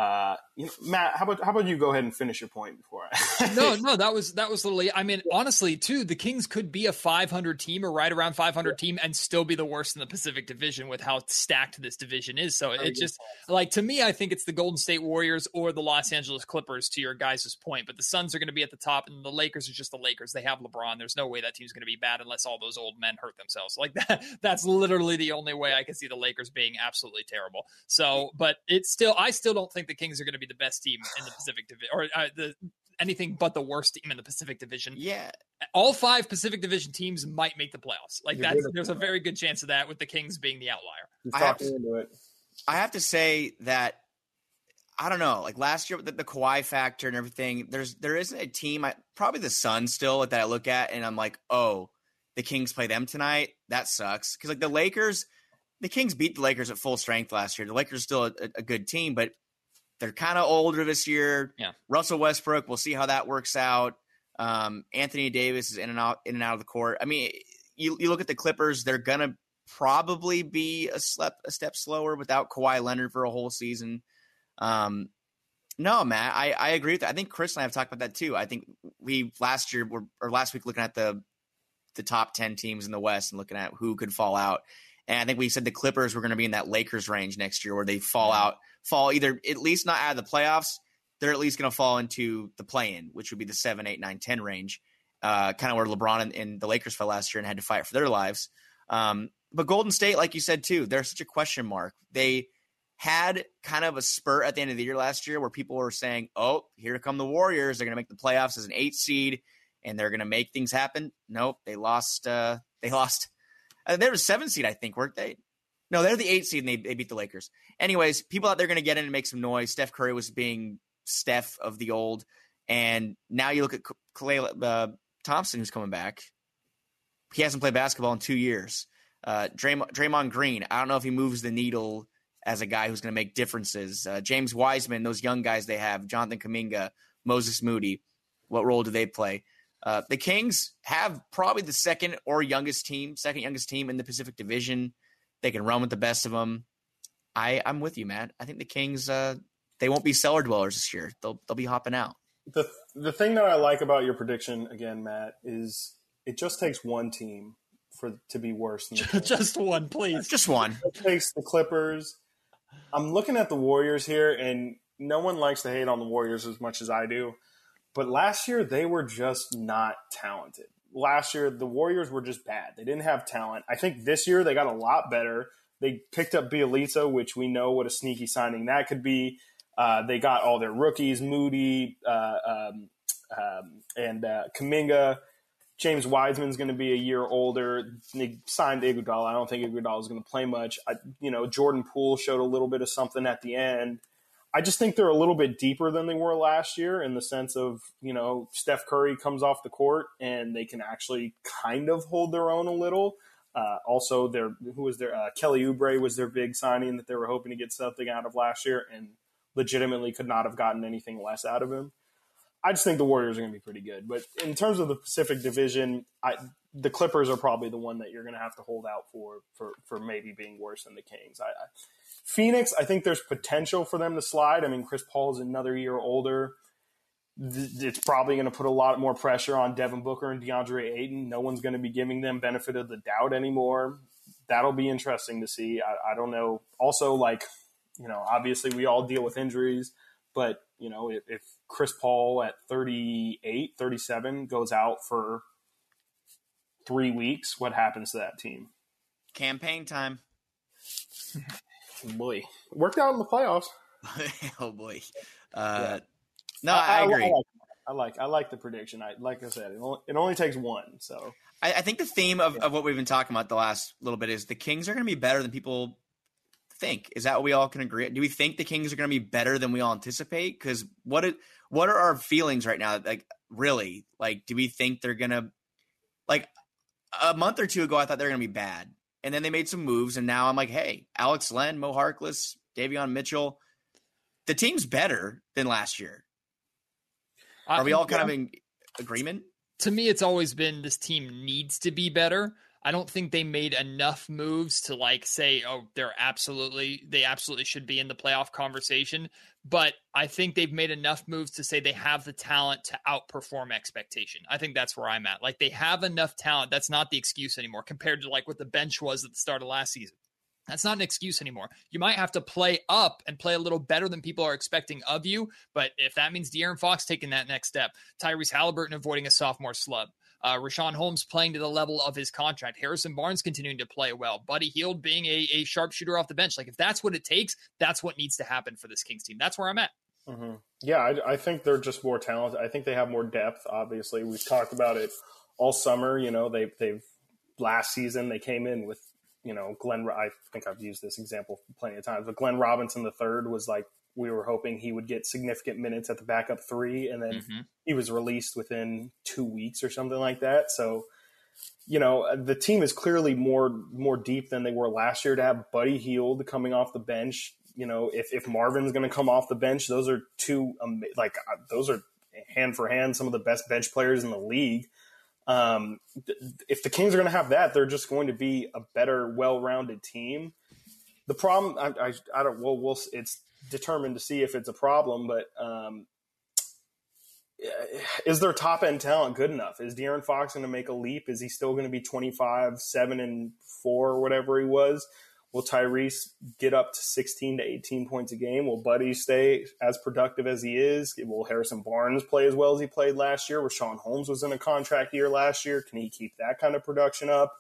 uh, you know, Matt, how about how about you go ahead and finish your point before I? no, no, that was that was literally. I mean, honestly, too, the Kings could be a 500 team or right around 500 team and still be the worst in the Pacific Division with how stacked this division is. So it just like to me, I think it's the Golden State Warriors or the Los Angeles Clippers. To your guys' point, but the Suns are going to be at the top, and the Lakers are just the Lakers. They have LeBron. There's no way that team's going to be bad unless all those old men hurt themselves. Like that. That's literally the only way I can see the Lakers being absolutely terrible. So, but it's still, I still don't think the Kings are going to be the best team in the Pacific Division, or uh, the anything but the worst team in the Pacific Division. Yeah, all five Pacific Division teams might make the playoffs. Like that, there's a very good chance of that, with the Kings being the outlier. I have, to, I have to say that I don't know. Like last year, the, the Kawhi factor and everything. There's there isn't a team. I, probably the Suns still that I look at and I'm like, oh, the Kings play them tonight. That sucks because like the Lakers, the Kings beat the Lakers at full strength last year. The Lakers still a, a good team, but they're kind of older this year. Yeah. Russell Westbrook, we'll see how that works out. Um, Anthony Davis is in and out in and out of the court. I mean, you, you look at the Clippers, they're gonna probably be a step a step slower without Kawhi Leonard for a whole season. Um, no, Matt, I, I agree with that. I think Chris and I have talked about that too. I think we last year were or last week looking at the the top ten teams in the West and looking at who could fall out. And I think we said the Clippers were going to be in that Lakers range next year, where they fall out fall either at least not out of the playoffs. They're at least going to fall into the play-in, which would be the seven, eight, nine, ten range, uh, kind of where LeBron and, and, the Lakers fell last year and had to fight for their lives. Um, but Golden State, like you said too, they're such a question mark. They had kind of a spurt at the end of the year last year where people were saying, "Oh, here come the Warriors. They're going to make the playoffs as an eight seed, and they're going to make things happen." Nope, they lost. Uh, they lost. Uh, they were seven seed, I think, weren't they? No, they're the eight seed and they, they beat the Lakers. Anyways, people out there going to get in and make some noise. Steph Curry was being Steph of the old. And now you look at Klay uh, Thompson, who's coming back. He hasn't played basketball in two years. Uh, Draymond, Draymond Green, I don't know if he moves the needle as a guy who's going to make differences. Uh, James Wiseman, those young guys they have, Jonathan Kuminga, Moses Moody, what role do they play? Uh, the Kings have probably the second or youngest team, second youngest team in the Pacific Division. They can run with the best of them. I I'm with you, Matt. I think the Kings uh, they won't be cellar dwellers this year. They'll they'll be hopping out. The the thing that I like about your prediction again, Matt, is it just takes one team for to be worse than the just one, please, just one. It takes the Clippers. I'm looking at the Warriors here, and no one likes to hate on the Warriors as much as I do. But last year they were just not talented last year the Warriors were just bad. They didn't have talent. I think this year they got a lot better. They picked up Bjelica, which we know what a sneaky signing that could be. Uh, they got all their rookies, Moody uh, um, um, and uh, Kuminga. James Wiseman's going to be a year older. They signed Iguodala. I don't think Iguodala is going to play much. I, you know, Jordan Poole showed a little bit of something at the end. I just think they're a little bit deeper than they were last year in the sense of, you know, Steph Curry comes off the court and they can actually kind of hold their own a little. Uh, also, their who was their uh, Kelly Oubre was their big signing that they were hoping to get something out of last year, and legitimately could not have gotten anything less out of him. I just think the Warriors are going to be pretty good. But in terms of the Pacific Division, I, the Clippers are probably the one that you're going to have to hold out for for, for maybe being worse than the Kings. I, I, Phoenix, I think there's potential for them to slide. I mean, Chris Paul is another year older. It's probably going to put a lot more pressure on Devin Booker and DeAndre Ayton. No one's going to be giving them benefit of the doubt anymore. That'll be interesting to see. I, I don't know. Also, like, you know, obviously we all deal with injuries, but, you know, if, if Chris Paul at 38, 37 goes out for three weeks, what happens to that team? Campaign time. boy, worked out in the playoffs. oh boy. Uh, yeah. No, I, I agree. I, I, like I like the prediction. I like I said, it only, it only takes one. So I, I think the theme of, yeah. of what we've been talking about the last little bit is the Kings are going to be better than people think. Is that what we all can agree? Do we think the Kings are going to be better than we all anticipate? Because what it, what are our feelings right now? Like really, like do we think they're going to like a month or two ago? I thought they were going to be bad and then they made some moves, and now I'm like, hey, Alex Len, Mo Harkless, Davion Mitchell, the team's better than last year. Are we all kind yeah. of in agreement? To me, it's always been this team needs to be better. I don't think they made enough moves to like say, oh, they're absolutely they absolutely should be in the playoff conversation. But I think they've made enough moves to say they have the talent to outperform expectation. I think that's where I'm at. Like they have enough talent. That's not the excuse anymore compared to like what the bench was at the start of last season. That's not an excuse anymore. You might have to play up and play a little better than people are expecting of you. But if that means De'Aaron Fox taking that next step, Tyrese Halliburton avoiding a sophomore slump, uh, Richaun Holmes playing to the level of his contract. Harrison Barnes continuing to play well. Buddy Hield being a, a sharpshooter off the bench. Like, if that's what it takes, that's what needs to happen for this Kings team. That's where I'm at. Mm-hmm. Yeah, I, I, think they're just more talented. I think they have more depth. Obviously, we've talked about it all summer. You know, they, they've last season they came in with you know Glenn. I think I've used this example plenty of times, but Glenn Robinson the third was like we were hoping he would get significant minutes at the backup three, and then mm-hmm. he was released within two weeks or something like that. So, you know, the team is clearly more more deep than they were last year. To have Buddy Hield coming off the bench, you know, if if Marvin's going to come off the bench, those are two um, like uh, those are hand for hand some of the best bench players in the league. Um, if the Kings are going to have that, they're just going to be a better, well-rounded team. The problem, I, I, I don't. Well, we'll. It's determined to see if it's a problem. But um, is their top end talent good enough? Is De'Aaron Fox going to make a leap? Is he still going to be 25, 7, and 4, or whatever he was? Will Tyrese get up to 16 to 18 points a game? Will Buddy stay as productive as he is? Will Harrison Barnes play as well as he played last year? Richaun Holmes was in a contract year last year. Can he keep that kind of production up?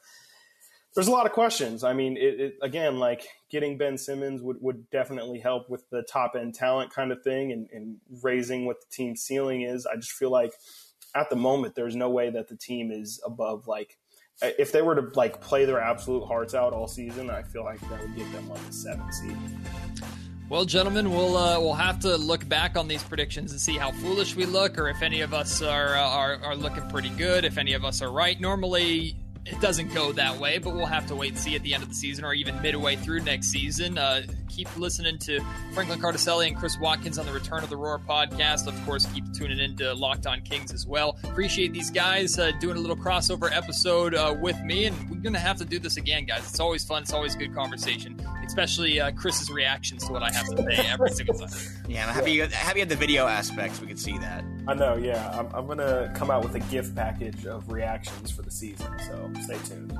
There's a lot of questions. I mean, it, it, again, like getting Ben Simmons would, would definitely help with the top end talent kind of thing and, and raising what the team ceiling is. I just feel like at the moment, there's no way that the team is above like if they were to like play their absolute hearts out all season, I feel like that would get them like a seven seed. Well, gentlemen, we'll uh, we'll have to look back on these predictions and see how foolish we look, or if any of us are, uh, are are looking pretty good. If any of us are right. Normally, it doesn't go that way, but we'll have to wait and see at the end of the season or even midway through next season. Uh, keep listening to Franklin Cardicelli and Chris Watkins on the Return of the Roar podcast. Of course, keep tuning into Locked On Kings as well. Appreciate these guys uh, doing a little crossover episode uh, with me, and we're going to have to do this again, guys. It's always fun. It's always good conversation, especially uh, Chris's reactions to what I have to say every single time. Yeah, I'm happy, happy you had the video aspects. We could see that. I know, yeah. I'm, I'm going to come out with a gift package of reactions for the season, so stay tuned.